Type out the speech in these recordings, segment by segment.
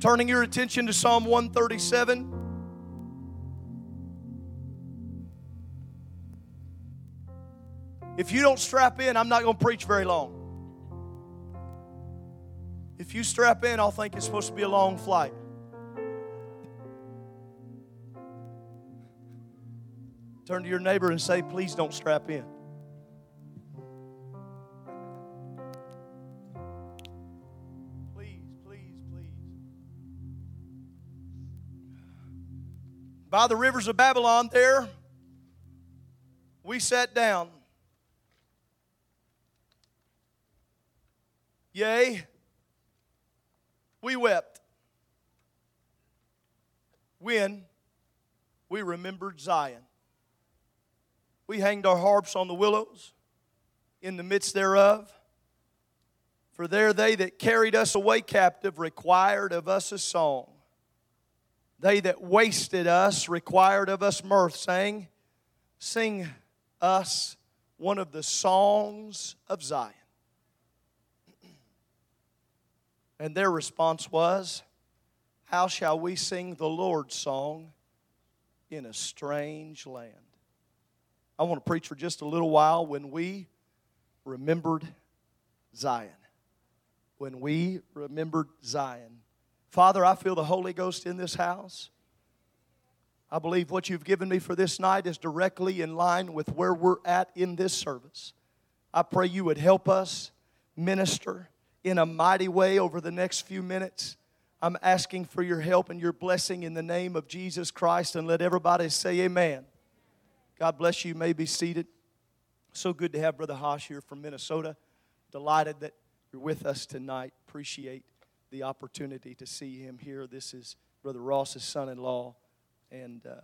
Turning your attention to Psalm 137. If you don't strap in, I'm not going to preach very long. If you strap in, I'll think it's supposed to be a long flight. Turn to your neighbor and say, please don't strap in. By the rivers of Babylon, there, we sat down. Yea, we wept when we remembered Zion. We hanged our harps on the willows in the midst thereof. For there they that carried us away captive required of us a song. They that wasted us required of us mirth, saying, Sing us one of the songs of Zion. And their response was, How shall we sing the Lord's song in a strange land? I want to preach for just a little while when we remembered Zion. When we remembered Zion. Father, I feel the Holy Ghost in this house. I believe what you've given me for this night is directly in line with where we're at in this service. I pray you would help us minister in a mighty way over the next few minutes. I'm asking for your help and your blessing in the name of Jesus Christ and let everybody say amen. God bless you. you may be seated. So good to have Brother Hosh here from Minnesota. Delighted that you're with us tonight. Appreciate the opportunity to see him here. This is Brother Ross's son in law. And uh,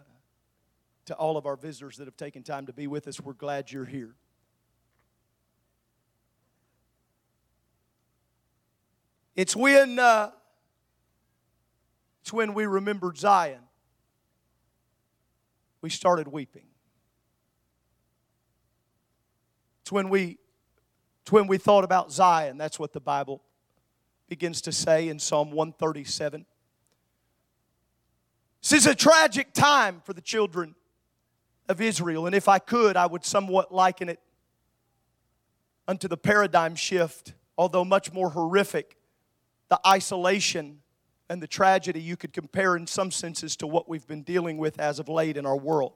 to all of our visitors that have taken time to be with us, we're glad you're here. It's when, uh, it's when we remembered Zion, we started weeping. It's when we, it's when we thought about Zion. That's what the Bible begins to say in Psalm 137. This is a tragic time for the children of Israel, and if I could, I would somewhat liken it unto the paradigm shift, although much more horrific the isolation and the tragedy you could compare in some senses to what we've been dealing with as of late in our world.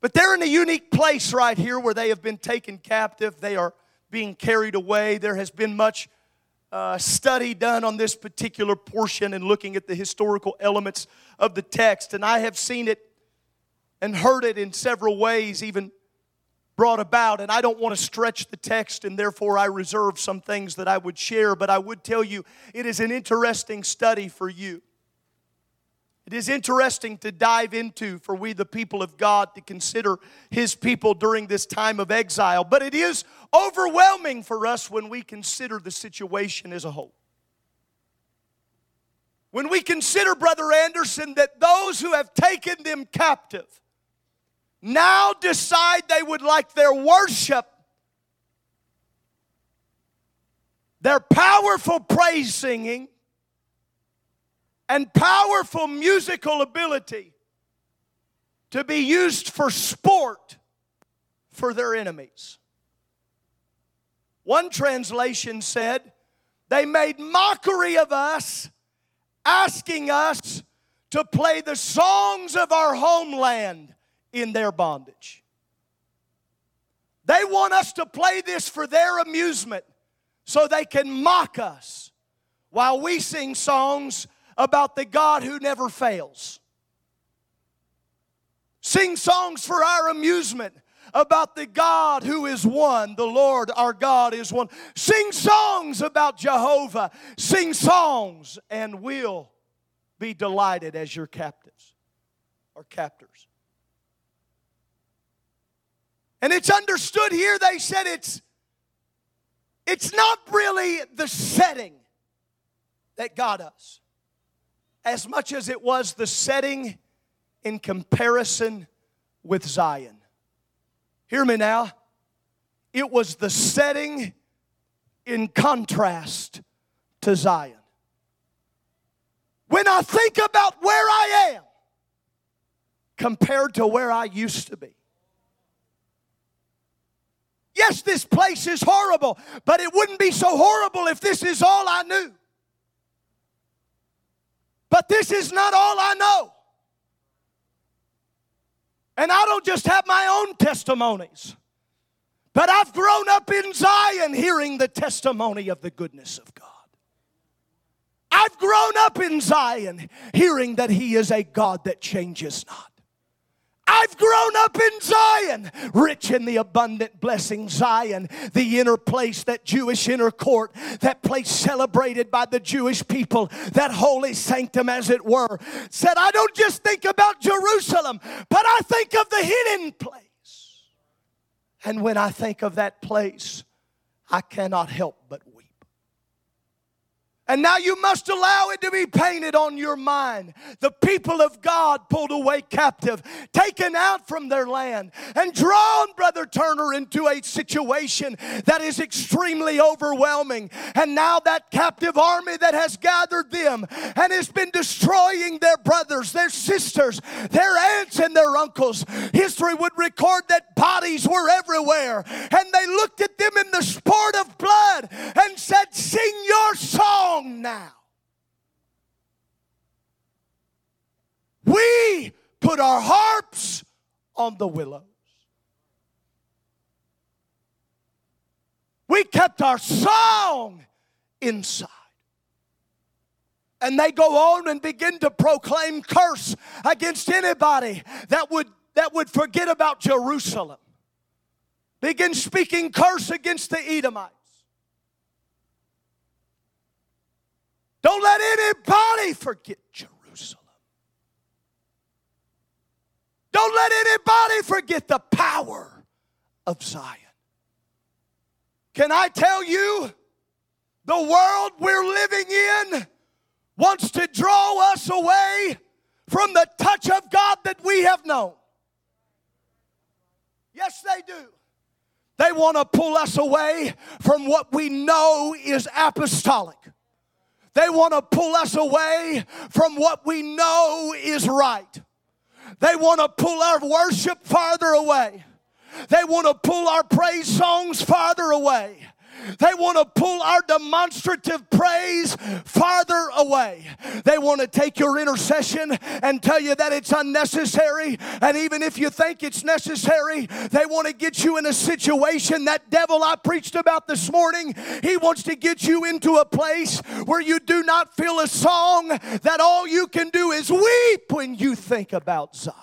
But they're in a unique place right here where they have been taken captive. They are being carried away. There has been much uh, study done on this particular portion and looking at the historical elements of the text. And I have seen it and heard it in several ways, even brought about. And I don't want to stretch the text, and therefore I reserve some things that I would share, but I would tell you it is an interesting study for you. It is interesting to dive into for we, the people of God, to consider His people during this time of exile. But it is overwhelming for us when we consider the situation as a whole. When we consider, Brother Anderson, that those who have taken them captive now decide they would like their worship, their powerful praise singing, and powerful musical ability to be used for sport for their enemies. One translation said, They made mockery of us, asking us to play the songs of our homeland in their bondage. They want us to play this for their amusement so they can mock us while we sing songs about the God who never fails. Sing songs for our amusement about the God who is one. The Lord our God is one. Sing songs about Jehovah. Sing songs and we'll be delighted as your captives or captors. And it's understood here, they said it's, it's not really the setting that got us as much as it was the setting in comparison with Zion. Hear me now. It was the setting in contrast to Zion. when I think about where I am compared to where I used to be. Yes, this place is horrible, but it wouldn't be so horrible if this is all I knew. But this is not all I know. And I don't just have my own testimonies, but I've grown up in Zion hearing the testimony of the goodness of God. I've grown up in Zion hearing that He is a God that changes not. I've grown up in Zion, rich in the abundant blessing, Zion, the inner place, that Jewish inner court, that place celebrated by the Jewish people, that holy sanctum, as it were. Said, I don't just think about Jerusalem, but I think of the hidden place. And when I think of that place, I cannot help but and now you must allow it to be painted on your mind. The people of God pulled away captive, taken out from their land, and drawn Brother Turner into a situation that is extremely overwhelming. And now that captive army that has gathered them and has been destroying their brothers, their sisters, their aunts, and their uncles. History would record that bodies were everywhere. And they looked at them in the sport of blood and said, Sing your song now. We put our harps on the willows. We kept our song inside. And they go on and begin to proclaim curse against anybody that would, that would forget about Jerusalem. Begin speaking curse against the Edomites. Don't let anybody forget Jerusalem. Don't let anybody forget the power of Zion. Can I tell you, the world we're living in wants to draw us away from the touch of God that we have known. Yes, they do. They want to pull us away from what we know is apostolic. They want to pull us away from what we know is right. They want to pull our worship farther away. They want to pull our praise songs farther away. They want to pull our demonstrative praise farther away. They want to take your intercession and tell you that it's unnecessary. And even if you think it's necessary, they want to get you in a situation. That devil I preached about this morning, he wants to get you into a place where you do not feel a song, that all you can do is weep when you think about Zion.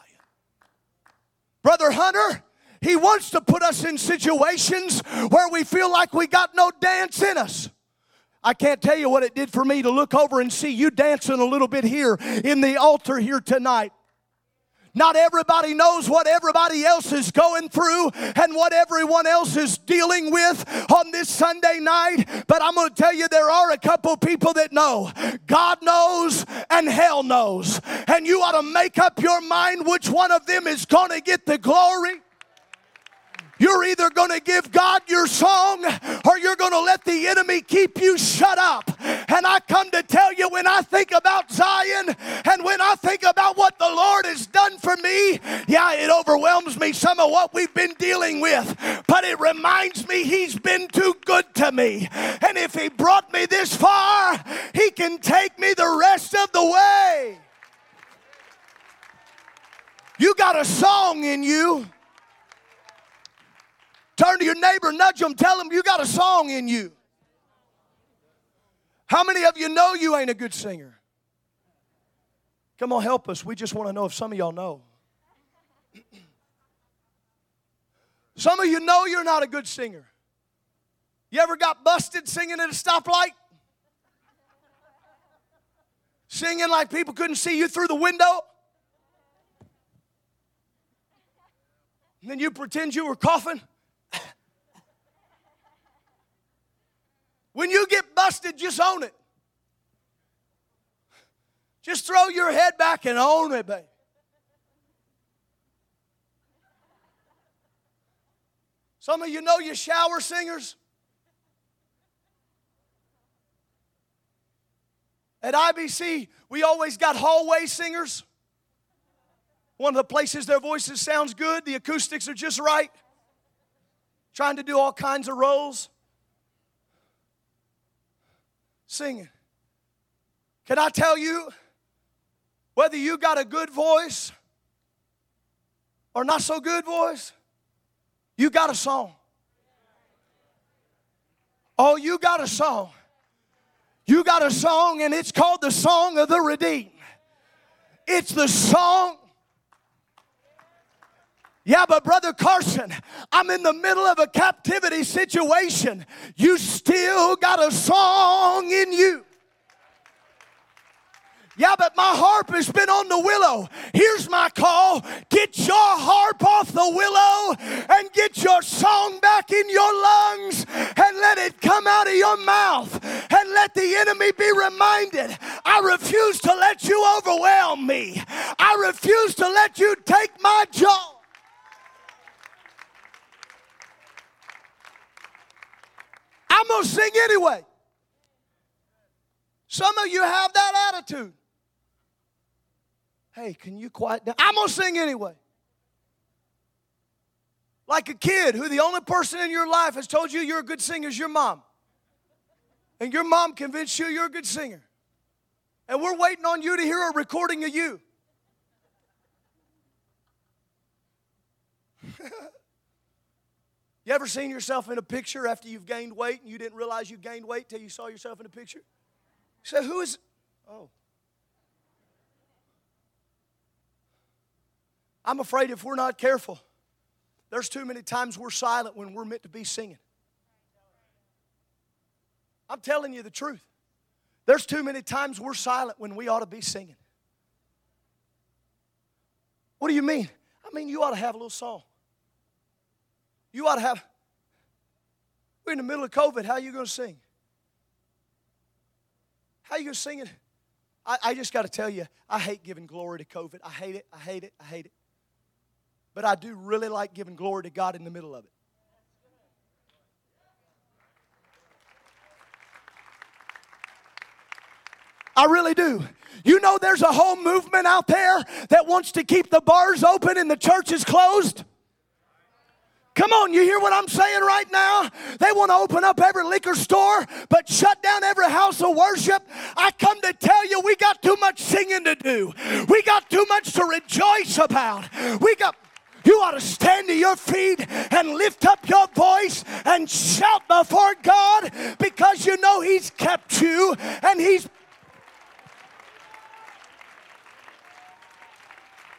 Brother Hunter, he wants to put us in situations where we feel like we got no dance in us. I can't tell you what it did for me to look over and see you dancing a little bit here in the altar here tonight. Not everybody knows what everybody else is going through and what everyone else is dealing with on this Sunday night, but I'm going to tell you there are a couple people that know. God knows and hell knows. And you ought to make up your mind which one of them is going to get the glory. You're either going to give God your song or you're going to let the enemy keep you shut up. And I come to tell you when I think about Zion and when I think about what the Lord has done for me, yeah, it overwhelms me some of what we've been dealing with, but it reminds me He's been too good to me. And if He brought me this far, He can take me the rest of the way. You got a song in you. Turn to your neighbor, nudge them, tell them you got a song in you. How many of you know you ain't a good singer? Come on, help us. We just want to know if some of y'all know. Some of you know you're not a good singer. You ever got busted singing at a stoplight? Singing like people couldn't see you through the window? And then you pretend you were coughing? When you get busted, just own it. Just throw your head back and own it, baby. Some of you know you shower singers. At IBC, we always got hallway singers. One of the places their voices sounds good, the acoustics are just right. Trying to do all kinds of roles. Singing. Can I tell you, whether you got a good voice or not so good voice, you got a song. Oh, you got a song. You got a song, and it's called the Song of the Redeemed. It's the song yeah, but Brother Carson, I'm in the middle of a captivity situation. You still got a song in you. Yeah, but my harp has been on the willow. Here's my call get your harp off the willow and get your song back in your lungs and let it come out of your mouth and let the enemy be reminded I refuse to let you overwhelm me, I refuse to let you take my job. I'm going to sing anyway. Some of you have that attitude. Hey, can you quiet down? I'm going to sing anyway. Like a kid who the only person in your life has told you you're a good singer is your mom. And your mom convinced you you're a good singer. And we're waiting on you to hear a recording of you. You ever seen yourself in a picture after you've gained weight and you didn't realize you gained weight till you saw yourself in a picture? So who is Oh. I'm afraid if we're not careful, there's too many times we're silent when we're meant to be singing. I'm telling you the truth. There's too many times we're silent when we ought to be singing. What do you mean? I mean, you ought to have a little song. You ought to have. We're in the middle of COVID. How are you going to sing? How are you going to sing it? I, I just got to tell you, I hate giving glory to COVID. I hate it. I hate it. I hate it. But I do really like giving glory to God in the middle of it. I really do. You know, there's a whole movement out there that wants to keep the bars open and the churches closed. Come on, you hear what I'm saying right now? They want to open up every liquor store, but shut down every house of worship. I come to tell you, we got too much singing to do. We got too much to rejoice about. We got. You ought to stand to your feet and lift up your voice and shout before God because you know He's kept you and He's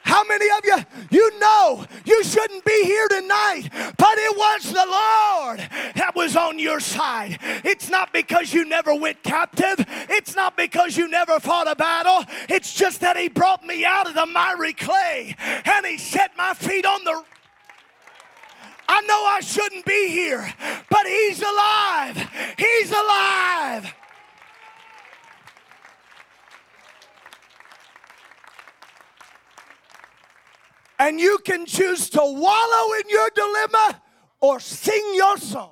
How many of you, you know you shouldn't be here tonight, but it was the Lord that was on your side. It's not because you never went captive, it's not because you never fought a battle, it's just that He brought me out of the miry clay and He set my feet on the I know I shouldn't be here, but he's alive. He's alive. And you can choose to wallow in your dilemma or sing your song.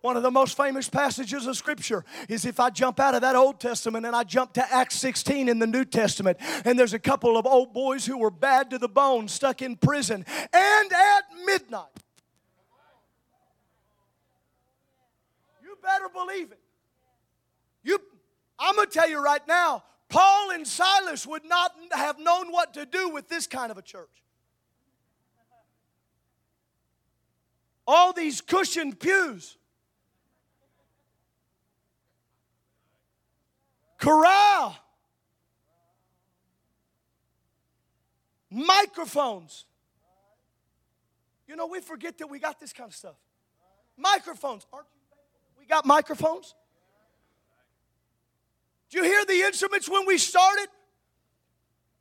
One of the most famous passages of Scripture is if I jump out of that Old Testament and I jump to Acts 16 in the New Testament, and there's a couple of old boys who were bad to the bone, stuck in prison, and at midnight. You better believe it. You, I'm going to tell you right now, Paul and Silas would not have known what to do with this kind of a church. All these cushioned pews, corral, microphones. You know, we forget that we got this kind of stuff. Microphones. Aren't you thankful we got microphones? Did you hear the instruments when we started?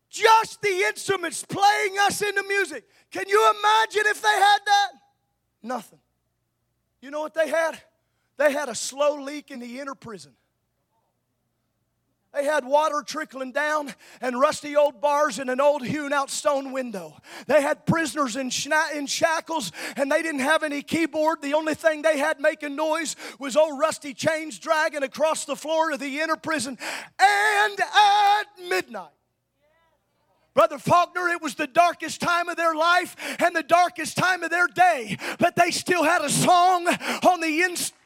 Just the instruments playing us into music. Can you imagine if they had that? Nothing. You know what they had? They had a slow leak in the inner prison. They had water trickling down and rusty old bars in an old hewn out stone window. They had prisoners in, schna- in shackles and they didn't have any keyboard. The only thing they had making noise was old rusty chains dragging across the floor of the inner prison. And at midnight, Brother Faulkner, it was the darkest time of their life and the darkest time of their day, but they still had a song on the inside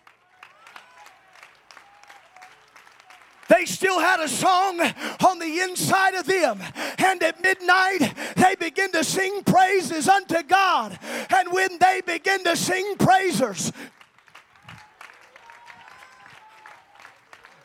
They still had a song on the inside of them. And at midnight, they begin to sing praises unto God. And when they begin to sing praisers,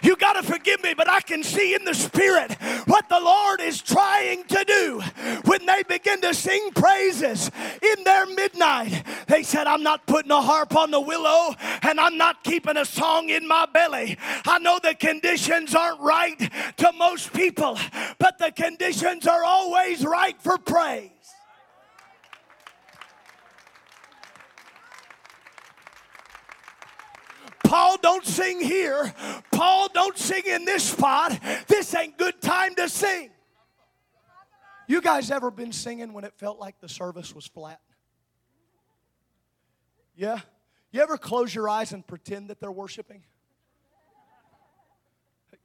You got to forgive me, but I can see in the spirit what the Lord is trying to do. When they begin to sing praises in their midnight, they said, I'm not putting a harp on the willow and I'm not keeping a song in my belly. I know the conditions aren't right to most people, but the conditions are always right for praise. Paul, don't sing here. Paul, don't sing in this spot. This ain't good time to sing. You guys ever been singing when it felt like the service was flat? Yeah? You ever close your eyes and pretend that they're worshiping?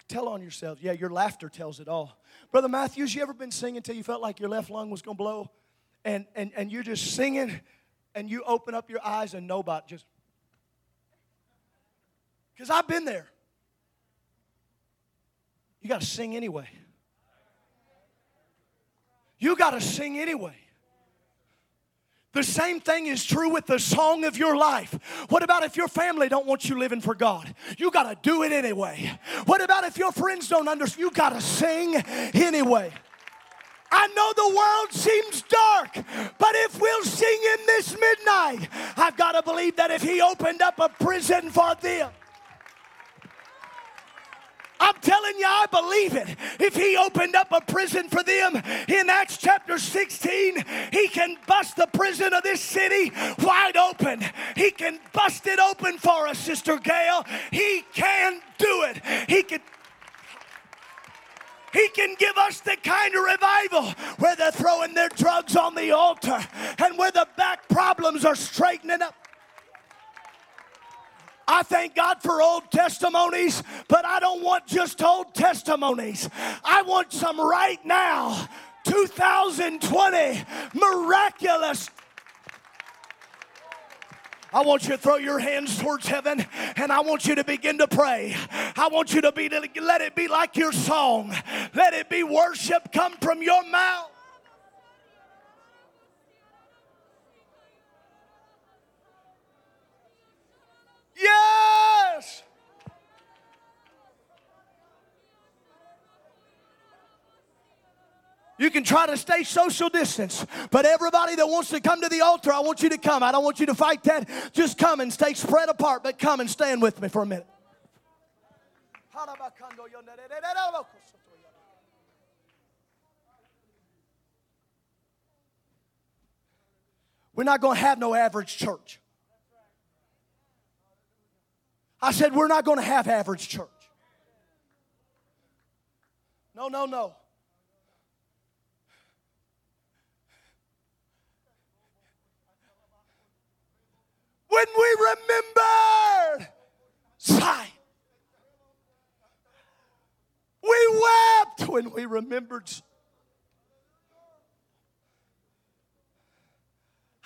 Tell on yourself. Yeah, your laughter tells it all. Brother Matthews, you ever been singing until you felt like your left lung was to blow? And, and, and you're just singing and you open up your eyes and nobody just because I've been there. You got to sing anyway. You got to sing anyway. The same thing is true with the song of your life. What about if your family don't want you living for God? You got to do it anyway. What about if your friends don't understand? You got to sing anyway. I know the world seems dark, but if we'll sing in this midnight, I've got to believe that if He opened up a prison for them, I'm telling you, I believe it. If he opened up a prison for them in Acts chapter 16, he can bust the prison of this city wide open. He can bust it open for us, Sister Gail. He can do it. He can. He can give us the kind of revival where they're throwing their drugs on the altar and where the back problems are straightening up. I thank God for old testimonies, but I don't want just old testimonies. I want some right now. 2020 miraculous I want you to throw your hands towards heaven and I want you to begin to pray. I want you to be let it be like your song. Let it be worship come from your mouth. Yes! You can try to stay social distance, but everybody that wants to come to the altar, I want you to come. I don't want you to fight that. Just come and stay spread apart, but come and stand with me for a minute. We're not going to have no average church. I said, We're not going to have average church. No, no, no. When we remembered Zion, we wept when we remembered.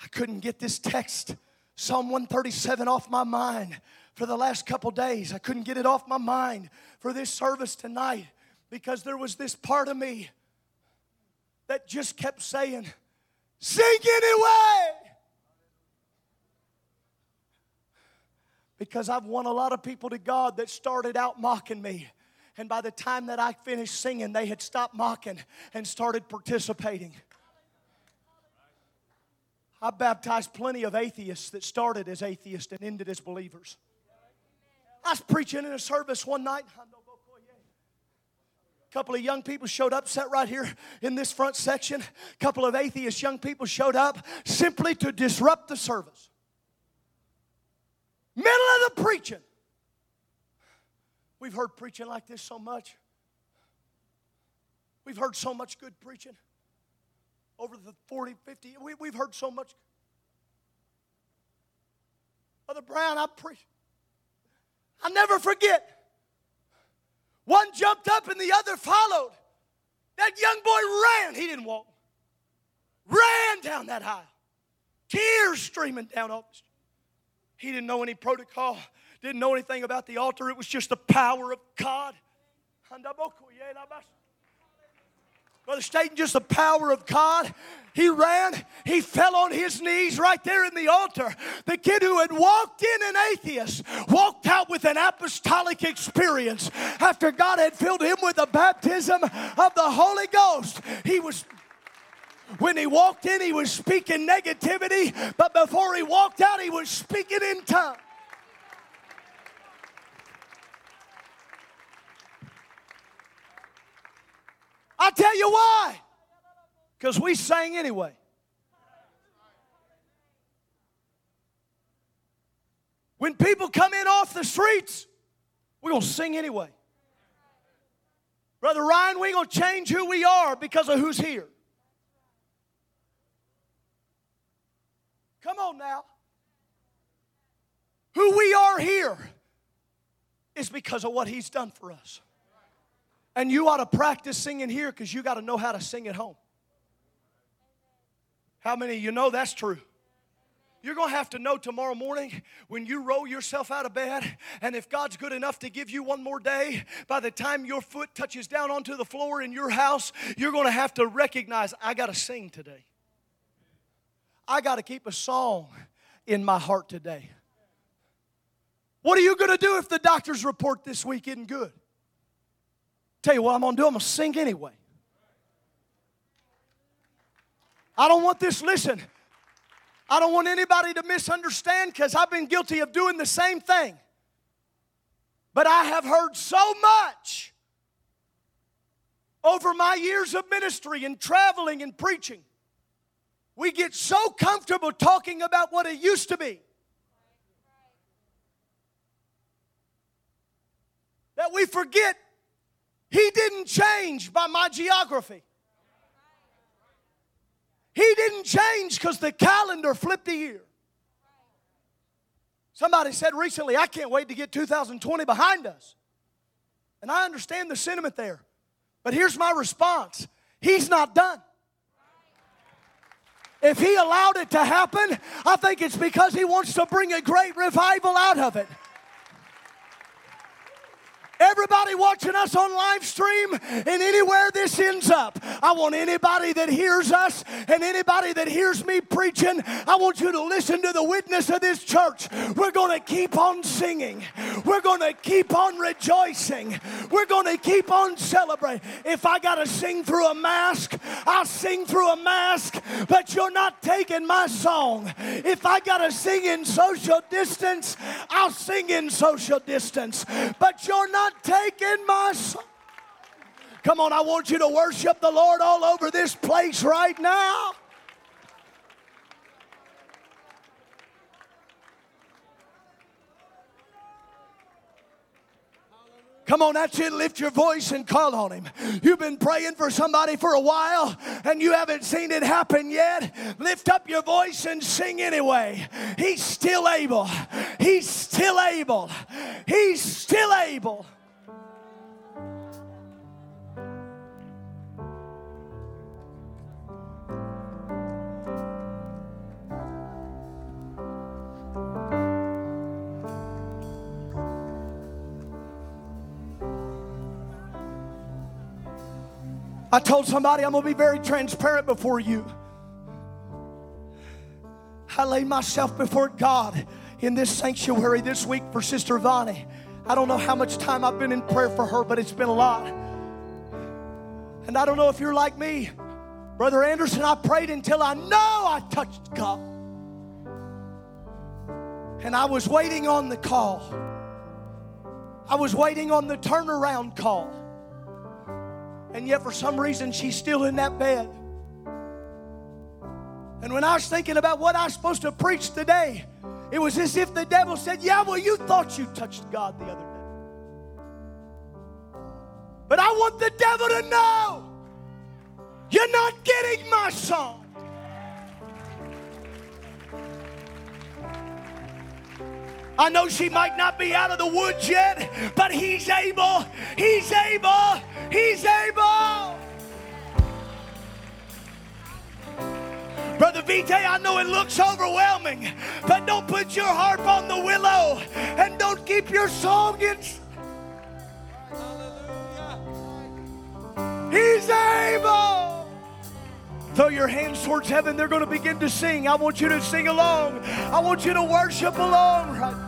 I couldn't get this text, Psalm 137, off my mind for the last couple days. I couldn't get it off my mind for this service tonight because there was this part of me that just kept saying, Sing anyway. Because I've won a lot of people to God that started out mocking me. And by the time that I finished singing, they had stopped mocking and started participating. I baptized plenty of atheists that started as atheists and ended as believers. I was preaching in a service one night. A couple of young people showed up, sat right here in this front section. A couple of atheist young people showed up simply to disrupt the service. Middle of the preaching. We've heard preaching like this so much. We've heard so much good preaching over the 40, 50. We, we've heard so much. Brother Brown, I preach. I never forget. One jumped up and the other followed. That young boy ran. He didn't walk. Ran down that aisle. Tears streaming down off. He didn't know any protocol, didn't know anything about the altar. It was just the power of God. Brother Staten, just the power of God. He ran, he fell on his knees right there in the altar. The kid who had walked in an atheist walked out with an apostolic experience after God had filled him with the baptism of the Holy Ghost. He was when he walked in, he was speaking negativity, but before he walked out, he was speaking in tongues. I'll tell you why. Because we sang anyway. When people come in off the streets, we're going to sing anyway. Brother Ryan, we're going to change who we are because of who's here. Come on now. Who we are here is because of what He's done for us. And you ought to practice singing here because you got to know how to sing at home. How many of you know that's true? You're going to have to know tomorrow morning when you roll yourself out of bed, and if God's good enough to give you one more day, by the time your foot touches down onto the floor in your house, you're going to have to recognize, I got to sing today. I got to keep a song in my heart today. What are you going to do if the doctor's report this week isn't good? Tell you what I'm going to do, I'm going to sing anyway. I don't want this, listen, I don't want anybody to misunderstand because I've been guilty of doing the same thing. But I have heard so much over my years of ministry and traveling and preaching. We get so comfortable talking about what it used to be that we forget he didn't change by my geography. He didn't change because the calendar flipped a year. Somebody said recently, I can't wait to get 2020 behind us. And I understand the sentiment there. But here's my response He's not done. If He allowed it to happen, I think it's because He wants to bring a great revival out of it. Everybody watching us on live stream and anywhere this ends up, I want anybody that hears us and anybody that hears me preaching, I want you to listen to the witness of this church. We're going to keep on singing. We're going to keep on rejoicing. We're going to keep on celebrating. If I got to sing through a mask, I'll sing through a mask, but you're not taking my song. If I got to sing in social distance, I'll sing in social distance, but you're not not taking my soul. Come on, I want you to worship the Lord all over this place right now. Come on, that's it. Lift your voice and call on Him. You've been praying for somebody for a while and you haven't seen it happen yet. Lift up your voice and sing anyway. He's still able. He's still able. He's still able. I told somebody I'm going to be very transparent before you. I laid myself before God in this sanctuary this week for Sister Vonnie. I don't know how much time I've been in prayer for her, but it's been a lot. And I don't know if you're like me. Brother Anderson, I prayed until I know I touched God. And I was waiting on the call. I was waiting on the turnaround call. And yet, for some reason, she's still in that bed. And when I was thinking about what I was supposed to preach today, it was as if the devil said, Yeah, well, you thought you touched God the other day. But I want the devil to know You're not getting my song. I know she might not be out of the woods yet, but he's able. He's able. He's able. Brother Vite, I know it looks overwhelming, but don't put your harp on the willow and don't keep your song in. He's able. Throw your hands towards heaven. They're going to begin to sing. I want you to sing along. I want you to worship along right